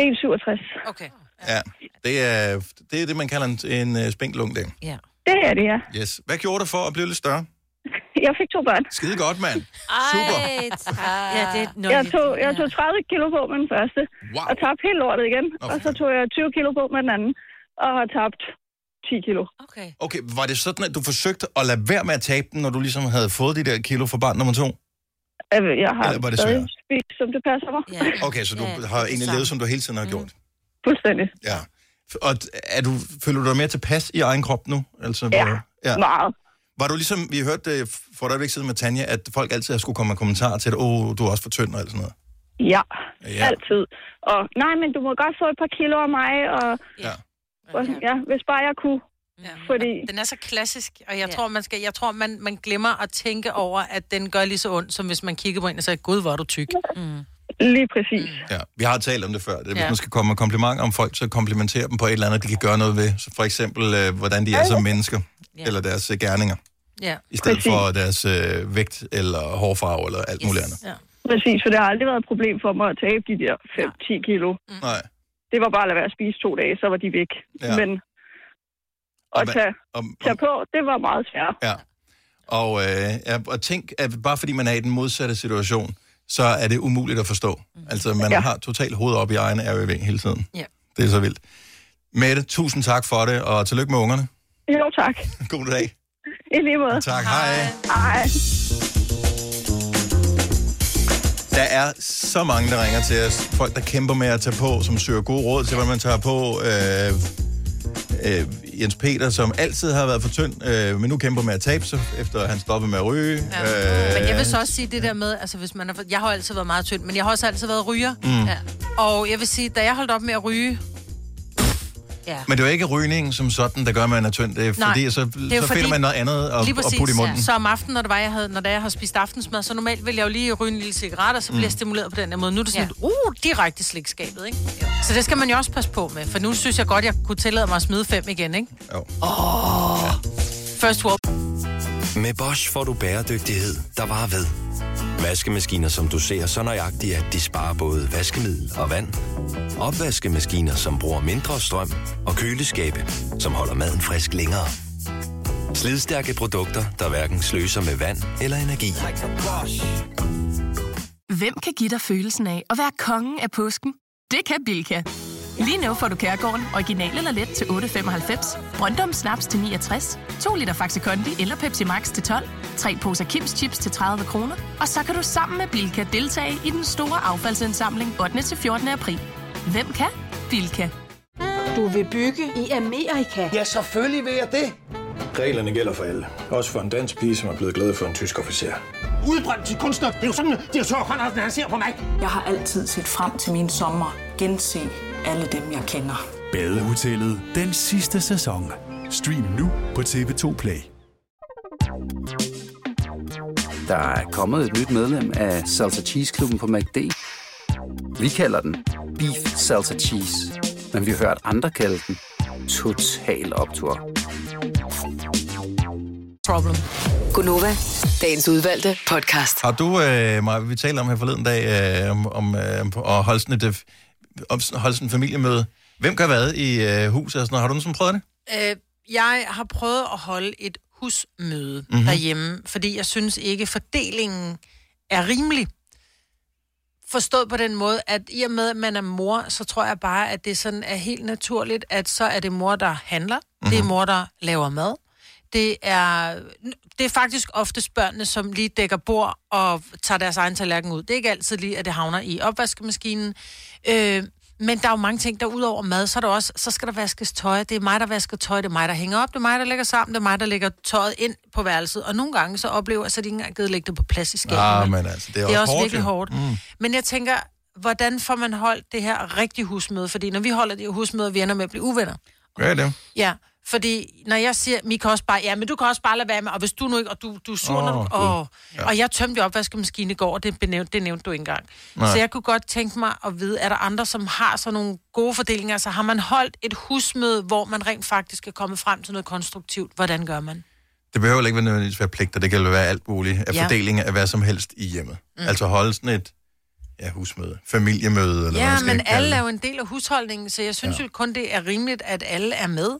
1,67. Okay. Ja, det er det, er det man kalder en, en uh, spinklung, det. Ja. Det er det, ja. Yes. Hvad gjorde du for at blive lidt større? Jeg fik to børn. Skide godt, mand. Super. Ja, det er Jeg tog, jeg tog 30 kilo på med den første, wow. og tabte helt lortet igen. Og så tog jeg 20 kilo på med den anden, og har tabt 10 kilo. Okay. Okay, var det sådan, at du forsøgte at lade være med at tabe den, når du ligesom havde fået de der kilo for barn nummer to? Øh, Jeg har Eller var det stadig spist, som det passer mig. Ja. Okay, så du har egentlig levet, som du hele tiden har gjort? Fuldstændig. Ja. Og er du, føler du dig mere tilpas i egen krop nu? Altså, Ja, ja. meget. Var du ligesom, vi hørte det for et øjeblik siden med Tanja, at folk altid skulle komme med kommentarer til, at åh, oh, du er også for tynd og alt sådan noget. Ja, Ja. altid. Og nej, men du må godt få et par kilo af mig, og ja, og, ja hvis bare jeg kunne. Ja. Fordi, Den er så klassisk, og jeg tror, man, skal, jeg tror man, man glemmer at tænke over, at den gør lige så ondt, som hvis man kigger på en og siger, gud, hvor er du tyk. Mm. Lige præcis. ja. Vi har talt om det før. Det, hvis Ja. man skal komme med komplimenter om folk, så komplimentere dem på et eller andet, de kan gøre noget ved. Så for eksempel, øh, hvordan de er som mennesker, Ja. eller deres øh, gerninger, Ja. i stedet for deres øh, vægt eller hårfarve eller alt muligt andet. Ja. Præcis, for det har aldrig været et problem for mig at tabe de der 5-10 kilo. Nej. Det var bare at lade være at spise to dage, så var de væk. Ja. Men at tage, om- tage på, det var meget svært. Ja. Og, øh, ja, og tænk, at bare fordi man er i den modsatte situation, så er det umuligt at forstå. Altså, man ja. Har totalt hovedet op i egen RVV hele tiden. Ja. Det er så vildt. Mette, tusind tak for det, og tillykke med ungerne. Jo, tak. God dag. I lige måde. Tak, hej. Hej. Der er så mange, der ringer til os. Folk, der kæmper med at tage på, som søger gode råd til, hvad man tager på. Øh, øh, Jens Peter, som altid har været for tynd, øh, men nu kæmper med at tabe sig, efter han stoppede med at ryge. Ja. Øh, Men jeg vil så også sige det der med, altså hvis man er, jeg har altid været meget tynd, men jeg har også altid været ryger. Mm. Ja. Og jeg vil sige, da jeg holdt op med at ryge, ja. Men det er jo ikke rygningen som sådan, der gør, at man er tynd. Det er Nej, fordi, så, det er så finder man noget andet at, lige at præcis, putte i munden. Ja. Så om aftenen, når, det var, jeg havde, når det, jeg har spist aftensmad, så normalt vil jeg jo lige ryge en lille cigaret, og så bliver Mm. jeg stimuleret på den her måde. Nu er det sådan, ja. uh, direkte i slikskabet, ikke? Så det skal man jo også passe på med, for nu synes jeg godt, jeg kunne tillade mig at smide fem igen, ikke? Jo. Åh, oh, first world. Med Bosch får du bæredygtighed, der varer ved. Vaskemaskiner, som du ser så nøjagtigt, at de sparer både vaskemiddel og vand. Opvaskemaskiner, som bruger mindre strøm. Og køleskabe, som holder maden frisk længere. Slidstærke produkter, der hverken sløser med vand eller energi. Hvem kan give dig følelsen af at være kongen af påsken? Det kan Bilka! Lige nu får du Kærgården original eller let til 8.95, Brøndum Snaps til 69, 2 liter Faxi Kondi eller Pepsi Max til 12, 3 poser Kims Chips til 30 kroner, og så kan du sammen med Bilka deltage i den store affaldsindsamling 8. til 14. april. Hvem kan? Bilka. Du vil bygge i Amerika? Ja, selvfølgelig vil jeg det. Reglerne gælder for alle. Også for en dansk pige, som er blevet glad for en tysk officer. Udbrændt til kunstner. Det er jo sådan, at de har tørt, han ser på mig. Jeg har altid set frem til min sommer. Gense alle dem, jeg kender. Badehotellet den sidste sæson. Stream nu på TV2 Play. Der er kommet et nyt medlem af Salsa Cheese Klubben på MACD. Vi kalder den Beef Salsa Cheese, men vi har hørt andre kalde den Total Optor. Problem. Gunova, dagens udvalgte podcast. Har du, øh, Maja, vi talte om her forleden dag, øh, om, om øh, at holde sådan et øh, holde sådan et familiemøde. Hvem gør hvad i øh, huset og sådan noget? Har du nogensinde prøvet det? Øh, jeg har prøvet at holde et husmøde Mhm. mm-hmm. derhjemme, fordi jeg synes ikke, fordelingen er rimelig. Forstået på den måde, at i og med, at man er mor, så tror jeg bare, at det sådan er helt naturligt, at så er det mor, der handler. Mm-hmm. Det er mor, der laver mad. Det er, det er faktisk oftest børnene, som lige dækker bord og tager deres egen tallerken ud. Det er ikke altid lige, at det havner i opvaskemaskinen. Øh, men der er jo mange ting, der ud over mad, så, er der også, så skal der vaskes tøj. Det er mig, der vasker tøj, det er mig, der hænger op, det er mig, der lægger sammen, det er mig, der lægger tøjet ind på værelset. Og nogle gange så oplever jeg, så de ikke engang givet lægge det på plads i skabet. Ah, men altså, det er, det er også også hårdt, virkelig hårdt. Mm. Men jeg tænker, hvordan får man holdt det her rigtige husmøde? Fordi når vi holder det husmøde, vi ender med at blive uvenner. Gør det? Ja, Fordi når jeg siger, Mi kan også bare, ja, men du kan også bare lade være med, og hvis du nu ikke, og du, du er sur, Åh, når du, åh, Ja. og jeg tømte jo opvaskemaskinen i går, og det, benævnte, det nævnte du ikke engang. Nej. Så jeg kunne godt tænke mig at vide, er der andre, som har sådan nogle gode fordelinger? Altså har man holdt et husmøde, hvor man rent faktisk er kommet frem til noget konstruktivt? Hvordan gør man? Det behøver ikke være nødvendigvis være pligter, det kan jo være alt muligt af Ja. fordeling af hvad som helst i hjemmet. Mm. Altså holde sådan et ja, husmøde, familiemøde, eller hvad Ja, man skal men alle er jo en del af husholdningen, så jeg synes ja. jo kun, det er rimeligt, at alle er med.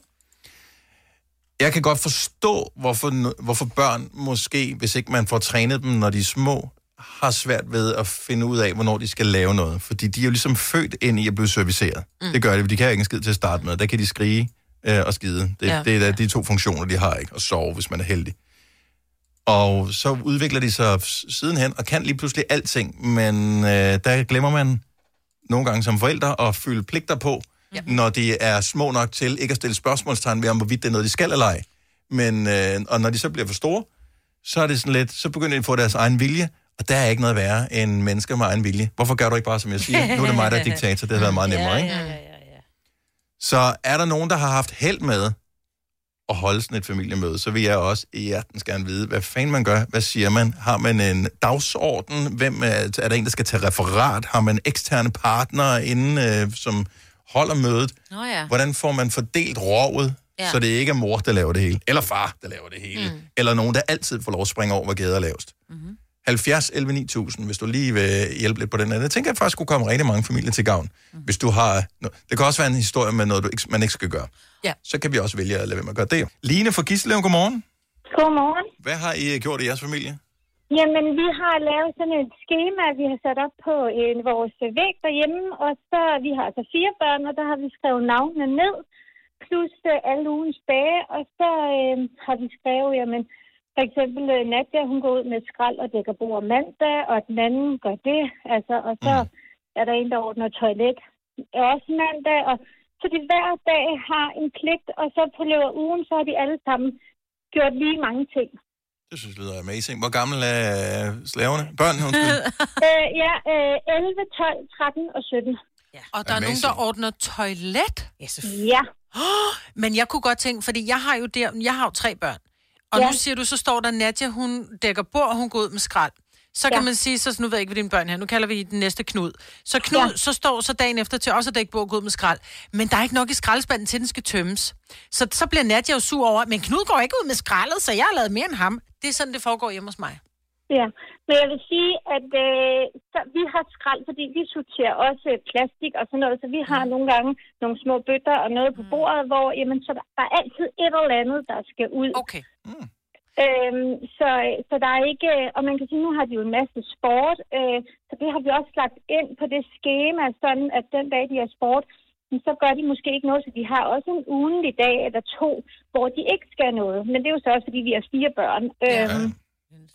Jeg kan godt forstå, hvorfor, hvorfor børn måske, hvis ikke man får trænet dem, når de er små, har svært ved at finde ud af, hvornår de skal lave noget. Fordi de er jo ligesom født ind i at blive serviceret. Mm. Det gør de, for de kan ikke en skid til at starte med. Der kan de skrige øh, og skide. Det, Ja. det er da de to funktioner, de har, ikke? Og sove, hvis man er heldig. Og så udvikler de sig sidenhen, og kan lige pludselig alting, men øh, der glemmer man nogle gange som forældre at fylde pligter på, ja. når de er små nok til ikke at stille spørgsmålstegn ved, om hvorvidt det er noget, de skal eller ej. Men, øh, og når de så bliver for store, så er det sådan lidt, så begynder de at få deres egen vilje, og der er ikke noget værre end mennesker med egen vilje. Hvorfor gør du ikke bare, som jeg siger? Nu er det mig, der er diktator. Det har været meget nemmere, ikke? Så er der nogen, der har haft held med at holde sådan et familiemøde, så vil jeg også i hjertens gerne vide, hvad fanden man gør. Hvad siger man? Har man en dagsorden? Hvem er, er der en, der skal tage referat? Har man eksterne partnere inden, øh, som holder mødet? Nå ja. Hvordan får man fordelt rovet, Ja. så det ikke er mor, der laver det hele? Eller far, der laver det hele? Mm. Eller nogen, der altid får lov at springe over, hvad gader er lavest? Mm-hmm. 70 11 9000, hvis du lige vil hjælpe lidt på den anden. Jeg tænker, at faktisk kunne komme rigtig mange familier til gavn. Mm. Hvis du har... Det kan også være en historie med noget, du ikke, man ikke skal gøre. Ja. Så kan vi også vælge at lade være med at gøre det. Line fra Gislev, godmorgen. Godmorgen. Hvad har I gjort i jeres familie? Jamen, vi har lavet sådan et schema, vi har sat op på øh, vores væg derhjemme, og så vi har altså fire børn, og der har vi skrevet navnene ned, plus øh, alle ugens dage, og så øh, har vi skrevet, jamen, for eksempel øh, Nadia, hun går ud med skrald og dækker bord mandag, og den anden gør det, altså, og så mm. er der en, der ordner toilet også mandag, og så de hver dag har en pligt, og så på løbet af ugen, så har de alle sammen gjort lige mange ting. Det synes jeg lyder amazing. Hvor gammel er øh, slaverne? Børn, undskyld. øh, ja, øh, 11, 12, 13 og 17. Ja. Og der er nogen, der ordner toilet? Ja, Ja. Men jeg kunne godt tænke, fordi jeg har jo der, jeg har jo tre børn. Og Ja. nu siger du, så står der Nadja, hun dækker bord, og hun går ud med skrald. Så kan Ja. man sige, så nu ved jeg ikke, hvad dine børn her, nu kalder vi den næste Knud. Så Knud, ja. så står så dagen efter til også at dække bord og gå ud med skrald. Men der er ikke nok i skraldespanden til, den skal tømmes. Så, så bliver Nadja jo sur over, men Knud går ikke ud med skraldet, så jeg har lavet mere end ham. Det er sådan, det foregår hjemme hos mig. Ja, men jeg vil sige, at øh, så vi har skrald, fordi vi sorterer også plastik og sådan noget, så vi har nogle gange nogle små bøtter og noget på bordet, hvor jamen, så der, der er altid et eller andet, der skal ud. Okay. Øhm, så, så der er ikke, og man kan sige, nu har de jo en masse sport, øh, så det har vi også lagt ind på det schema, sådan at den dag, de har sport, så gør de måske ikke noget, så de har også en ugenlig dag eller to, hvor de ikke skal noget. Men det er jo så også, fordi vi har fire børn. Øhm,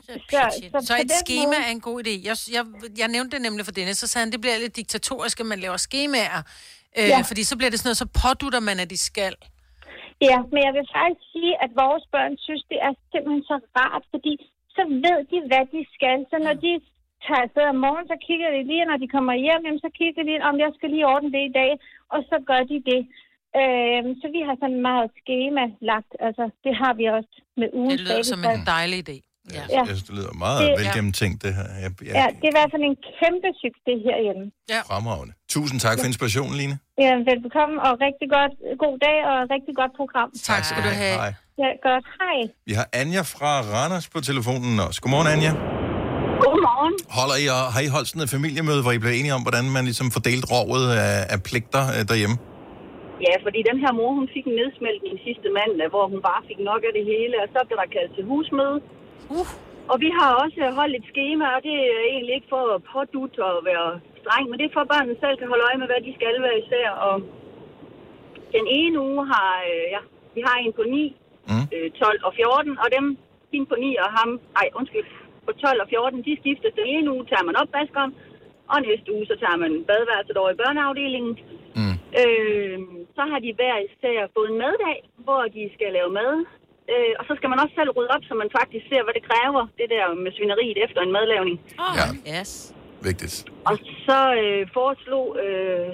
så, Så, så på et schema måde- er en god idé. Jeg, jeg, jeg nævnte det nemlig for Dennis, så sagde han, det bliver lidt diktatorisk, at man laver skemaer. Øh, Ja. Fordi så bliver det sådan noget, så pådutter man, at de skal. Ja, men jeg vil faktisk sige, at vores børn synes, det er simpelthen så rart, fordi så ved de, hvad de skal. Så når de tager afsted om morgenen, så kigger de lige, og når de kommer hjem, jamen, så kigger de lige, om jeg skal lige ordne det i dag, og så gør de det. Øhm, så vi har sådan meget schema lagt, altså det har vi også med ugen. Det lyder som en dejlig idé. Ja. Jeg synes, det lyder meget Det- det, velgennemtænkt, det her. Jeg, jeg, Ja, det er i hvert fald en kæmpe succes herhjemme. Ja. Fremragende. Tusind tak for inspirationen, Line. Ja, velbekomme, og rigtig godt, god dag, og rigtig godt program. Tak skal du have. Hej. Ja, godt. Hej. Vi har Anja fra Randers på telefonen også. Godmorgen, Anja. Godmorgen. Holder I, og har I holdt sådan et familiemøde, hvor I blev enige om, hvordan man ligesom fordelte rovet af, af pligter øh, derhjemme? Ja, fordi den her mor, hun fik en nedsmeltning sidste mandag, hvor hun bare fik nok af det hele, og så blev der kaldt til husmøde. Uh. Og vi har også holdt et schema, og det er egentlig ikke for at pådut og være streng, men det er for, at børnene selv kan holde øje med, hvad de skal være især. Og den ene uge har, øh, ja, vi har en på 9, mm. øh, 12 og 14, og dem, hende på 9 og ham, ej, undskyld, på 12 og 14, de skiftes. Den ene uge tager man opvaskeren, og næste uge, så tager man badeværelset over i børneafdelingen. Mm. Øh, så har de hver især fået en maddag, hvor de skal lave mad. Øh, og så skal man også selv rydde op, så man faktisk ser, hvad det kræver, det der med svineriet efter en madlavning. Oh, ja. Yes. Vigtigt. Og så øh, foreslog øh,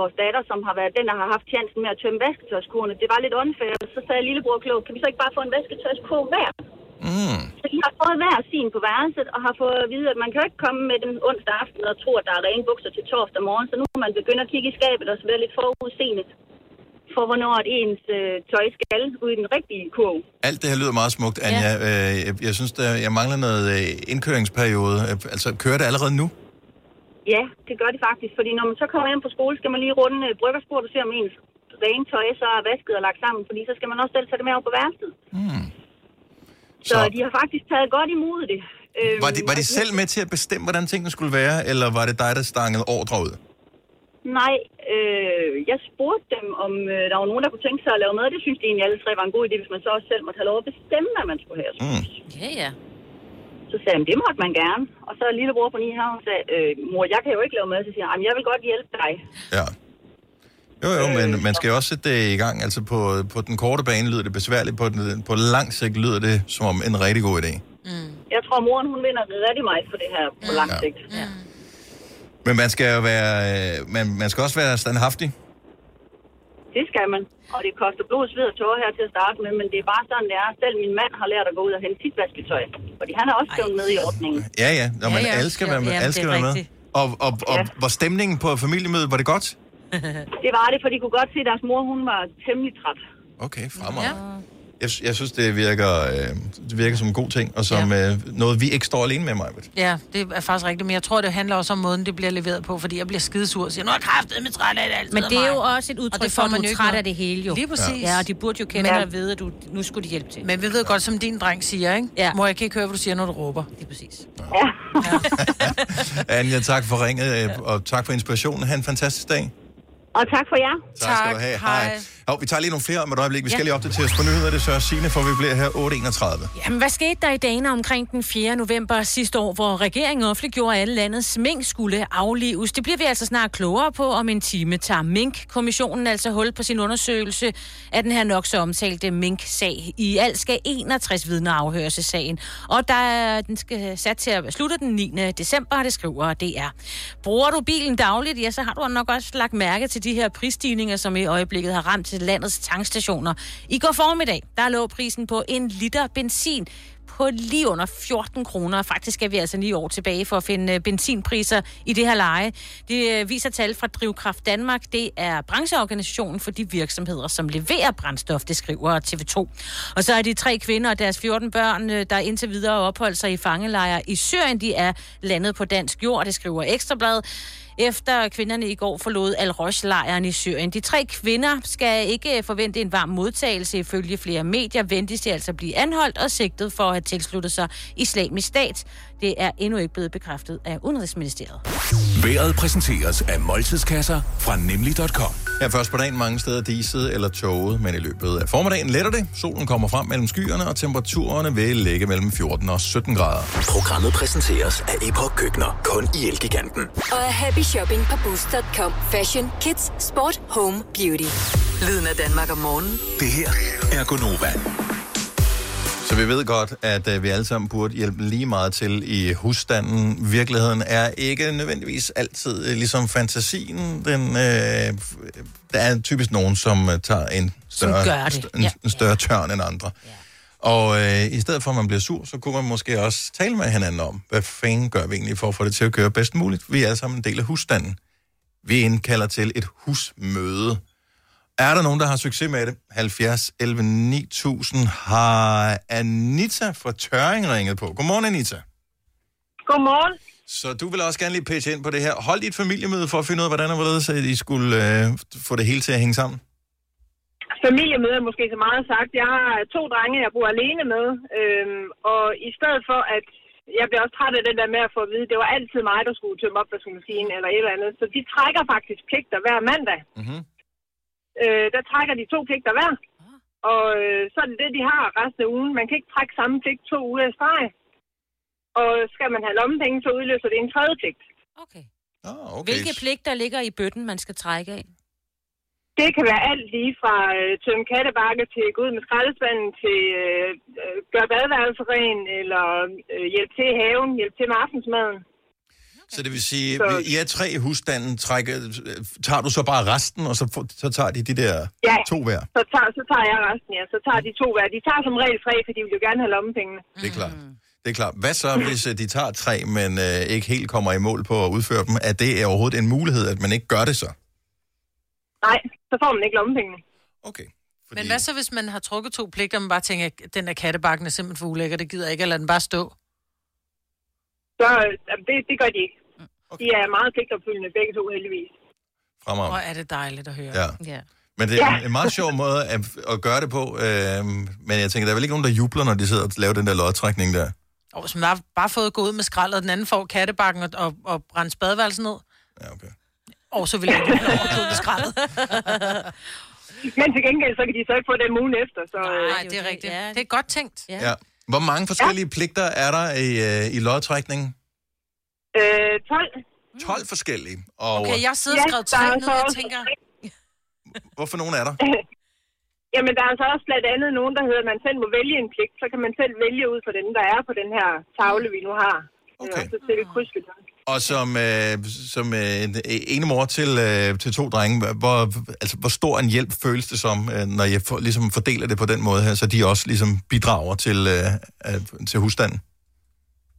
vores datter, som har været den, der har haft chancen med at tømme vasketøjskurene. Det var lidt unfair. Så sagde lillebror klog, kan vi så ikke bare få en vasketøjskur hver? Mm. Så de har fået hver sin på værelset, og har fået at vide, at man kan jo ikke komme med dem onsdag aften og tro, at der er rene bukser til torsdag morgen. Så nu må man begynde at kigge i skabet og så være lidt forudseende for, hvornår at ens øh, tøj skal ud i den rigtige kurv. Alt det her lyder meget smukt, Anja. Ja. Øh, jeg, jeg synes, der, jeg mangler noget øh, indkøringsperiode. Øh, Altså, kører det allerede nu? Ja, det gør det faktisk, fordi når man så kommer hjem på skole, skal man lige runde øh, bryggersport og se, om ens rene tøj så er vasket og lagt sammen, fordi så skal man også selv tage det med op på værelset. Mm. Så, så de har faktisk taget godt imod det. Øhm, Var de, var de og selv med til at bestemme, hvordan tingene skulle være, eller var det dig, der stangede ordre ud? Nej, øh, jeg spurgte dem, om øh, der var nogen, der kunne tænke sig at lave mad. Det synes de egentlig alle tre var en god idé, hvis man så også selv måtte have lov at bestemme, hvad man skulle have. Mm. Ja, ja. Så sagde han, det måtte man gerne. Og så lillebror på 9 her, hun sagde, øh, mor, jeg kan jo ikke lave mad. Så siger jeg, "Jamen, jeg vil godt hjælpe dig. Ja. Jo, jo, men man skal jo også sætte det i gang. Altså på, på den korte bane lyder det besværligt, på, den, på lang sigt lyder det som om en rigtig god idé. Jeg tror, moren hun vinder rigtig meget for det her på lang sigt. Ja. Men man skal jo være, øh, man, man skal også være standhaftig. Det skal man. Og det koster blod, sved og tårer her til at starte med, men det er bare sådan, det er. Selv min mand har lært at gå ud og hente sit vasketøj. Fordi han er også skrevet med i ordningen. Ja, ja. Når man Ja, ja. alle skal være med. Ja, alle det skal er være med. Og, og, og var stemningen på familiemødet, var det godt? Det var det, for de kunne godt se, at deres mor hun var temmelig træt. Okay, fremragende. Jeg, jeg synes, det virker, øh, det virker som en god ting, og som ja. øh, noget, vi ikke står alene med, mig. Ja, det er faktisk rigtigt, men jeg tror, det handler også om måden, det bliver leveret på, fordi jeg bliver skidesur og siger, nu er jeg kraftet med træt af det altid Men det er mig." jo også et Og udtryk det for, får at man du er ikke træt noget. af det hele jo. Lige præcis. Ja, og de burde jo kende Men- dig og vide, at du, nu skulle de hjælpe til. Men vi ved godt, som din dreng siger, ikke? Ja. Mor, jeg kan ikke høre, hvad du siger, når du råber. Det er præcis. Anja, tak for ringet, øh, og tak for inspirationen. Ha' en fantastisk dag. Og tak for jer. Tak, skal du have. Hej. Jo, vi tager lige nogle flere om et øjeblik. Vi skal Ja. lige opdatere os på nyheder. Det sørger Signe, for vi bliver her 8.31. Jamen, hvad skete der i dagene omkring den 4. november sidste år, hvor regeringen offentliggjorde, at alle landets mink skulle aflives? Det bliver vi altså snart klogere på om en time. Tager Mink-kommissionen altså hul på sin undersøgelse af den her nok så omtalte Mink-sag. I alt skal 61 vidner afhøres i sagen, og der er, den skal sat til at slutte den 9. december, det skriver DR. Bruger du bilen dagligt, ja, så har du nok også lagt mærke til de her prisstigninger, som i øjeblikket har ramt til landets tankstationer. I går formiddag, der lå prisen på en liter benzin på lige under 14 kroner. Faktisk er vi altså ni år tilbage for at finde øh, benzinpriser i det her leje. Det øh, viser tal fra Drivkraft Danmark. Det er brancheorganisationen for de virksomheder, som leverer brændstof, det skriver TV2. Og så er de tre kvinder og deres 14 børn, øh, der indtil videre opholdt sig i fangelejre i Syrien, de er landet på dansk jord, det skriver Ekstrabladet efter kvinderne i går forlod Al-Rosh-lejren i Syrien. De tre kvinder skal ikke forvente en varm modtagelse. Ifølge flere medier ventes de altså blive anholdt og sigtet for at have tilsluttet sig islamisk stat. Det er endnu ikke blevet bekræftet af Udenrigsministeriet. Været præsenteres af måltidskasser fra nemlig.com. Her først på dagen mange steder diset eller toget, men i løbet af formiddagen letter det. Solen kommer frem mellem skyerne, og temperaturerne vil ligge mellem 14 og 17 grader. Programmet præsenteres af Epoch Køkkener. Kun i Elgiganten. Og er happy shopping på Boost.com. Fashion, kids, sport, home, beauty. Lyden af Danmark om morgenen. Det her er Gonova. Så vi ved godt, at øh, vi alle sammen burde hjælpe lige meget til i husstanden. Virkeligheden er ikke nødvendigvis altid øh, ligesom fantasien. Den, øh, der er typisk nogen, som øh, tager en større, st- en, Ja. en større tørn end andre. Og øh, i stedet for, at man bliver sur, så kunne man måske også tale med hinanden om, hvad fanden gør vi egentlig for at få det til at køre bedst muligt. Vi er alle sammen en del af husstanden. Vi indkalder til et husmøde. Er der nogen, der har succes med det? 70 11 9000 har Anita fra Tøring ringet på. Godmorgen, Anita. Godmorgen. Så du vil også gerne lige pitche ind på det her. Hold dit familiemøde for at finde ud af, hvordan og hvorledes I skulle øh, få det hele til at hænge sammen. Familiemøde er måske så meget sagt. Jeg har to drenge, jeg bor alene med. Øhm, og i stedet for, at jeg bliver også træt af det der med at få at vide, det var altid mig, der skulle tømme opvaskemaskinen eller et eller andet. Så de trækker faktisk pligter hver mandag. Mm-hmm. Øh, der trækker de to pligter hver. Og øh, så er det det, de har resten af ugen. Man kan ikke trække samme pligt to uger i streg. Og skal man have lommepenge, så udløser det en tredje pligt. Okay. Oh, okay. Hvilke pligter ligger i bøtten, man skal trække af? Det kan være alt lige fra øh, tømme kattebakke til gå ud med skraldespanden til øh, øh, gøre badeværelset ren, eller øh, hjælp til i haven, hjælp til med aftensmaden. Så det vil sige, Så- I er tre i husstanden, trækker, tager du så bare resten, og så, så tager de de der Ja. to hver? Så tager, så tager jeg resten, ja. Så tager de to hver. De tager som regel tre, for de vil jo gerne have lommepengene. Det er klart. Det er klart. Hvad så, hvis øh, de tager tre, men øh, ikke helt kommer i mål på at udføre dem? Er det overhovedet en mulighed, at man ikke gør det så? Nej, så får man ikke lommepengene. Okay. Fordi... Men hvad så, hvis man har trukket to pligter, og man bare tænker, at den der kattebakken er simpelthen for ulækker, det gider jeg ikke, eller den bare stå? Så øh, det, det gør de ikke. Okay. De er meget pligtopfyldende, begge to heldigvis. Fremragende. Hvor er det dejligt at høre. Ja. ja. Men det er Ja. en meget sjov måde at, at gøre det på. Øh, men jeg tænker, der er vel ikke nogen, der jubler, når de sidder og laver den der lodtrækning der? Og man har bare fået gå ud med skrald, og den anden får kattebakken og, og, og brænde spadeværelsen ned. Ja, okay. Og så vil jeg ikke over med skraldet. Men til gengæld, så kan de så ikke få den ugen efter. Så, øh, Nej, det er rigtigt. Det er godt tænkt. Ja. ja. Hvor mange forskellige ja. pligter er der i, øh, i lodtrækningen? Øh, 12. 12 forskellige. Og Okay, jeg sidder og er ned, så og også- tænker... hvorfor nogen er der? Jamen, der er så også blandt andet nogen, der hedder, at man selv må vælge en pligt. Så kan man selv vælge ud fra den, der er på den her tavle, vi nu har. Okay. Og så sætte kryds ved den. Og som, øh, som øh, en ene mor til, øh, til to drenge, hvor, altså, hvor stor en hjælp føles det som, øh, når jeg for, ligesom fordeler det på den måde her, så de også ligesom bidrager til, øh, til husstanden?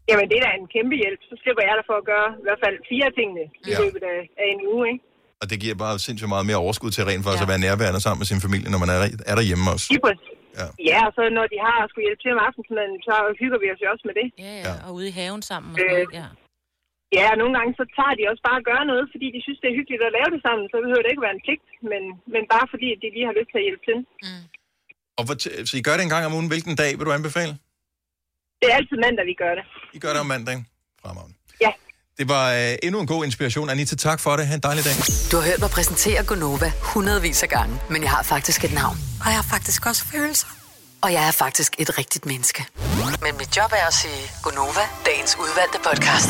Jamen, det er da en kæmpe hjælp. Så slipper jeg der for at gøre i hvert fald fire tingene i Ja. løbet af, af en uge, ikke? Og det giver bare sindssygt meget mere overskud til rent faktisk ja. at være nærværende sammen med sin familie, når man er, er derhjemme også. Lige præcis. Ja. Ja, og så når de har skulle hjælpe til om aftensmaden, så hygger vi os jo også med det. Ja, ja, og ude i haven sammen. Og Øh, noget, ja. Ja, og nogle gange så tager de også bare at gøre noget, fordi de synes, det er hyggeligt at lave det sammen. Så behøver det ikke være en pligt, men, men bare fordi, at de lige har lyst til at hjælpe til. Og hvor, så I gør det en gang om ugen. Hvilken dag vil du anbefale? Det er altid mandag, vi gør det. I gør det om mandagen. Fremragende. Ja. Det var øh, endnu en god inspiration. Anita, tak for det. Ha' en dejlig dag. Du har hørt mig præsentere Gonova hundredvis af gange, men jeg har faktisk et navn. Og jeg har faktisk også følelser. Og jeg er faktisk et rigtigt menneske. Men mit job er at sige Gonova, dagens udvalgte podcast.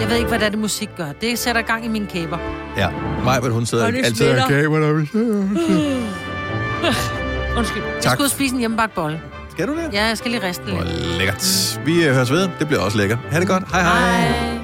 Jeg ved ikke, hvad det, er, det musik gør. Det sætter gang i mine kæber. Ja. Majbert, hun sidder Og det altid smitter. når vi sidder. Undskyld. Jeg Tak. skal ud og spise en hjemmebagt bolle. Skal du det? Ja, jeg skal lige riste lidt. Lækkert. Vi øh, høres ved. Det bliver også lækkert. Ha' det godt. Hej hej. hej.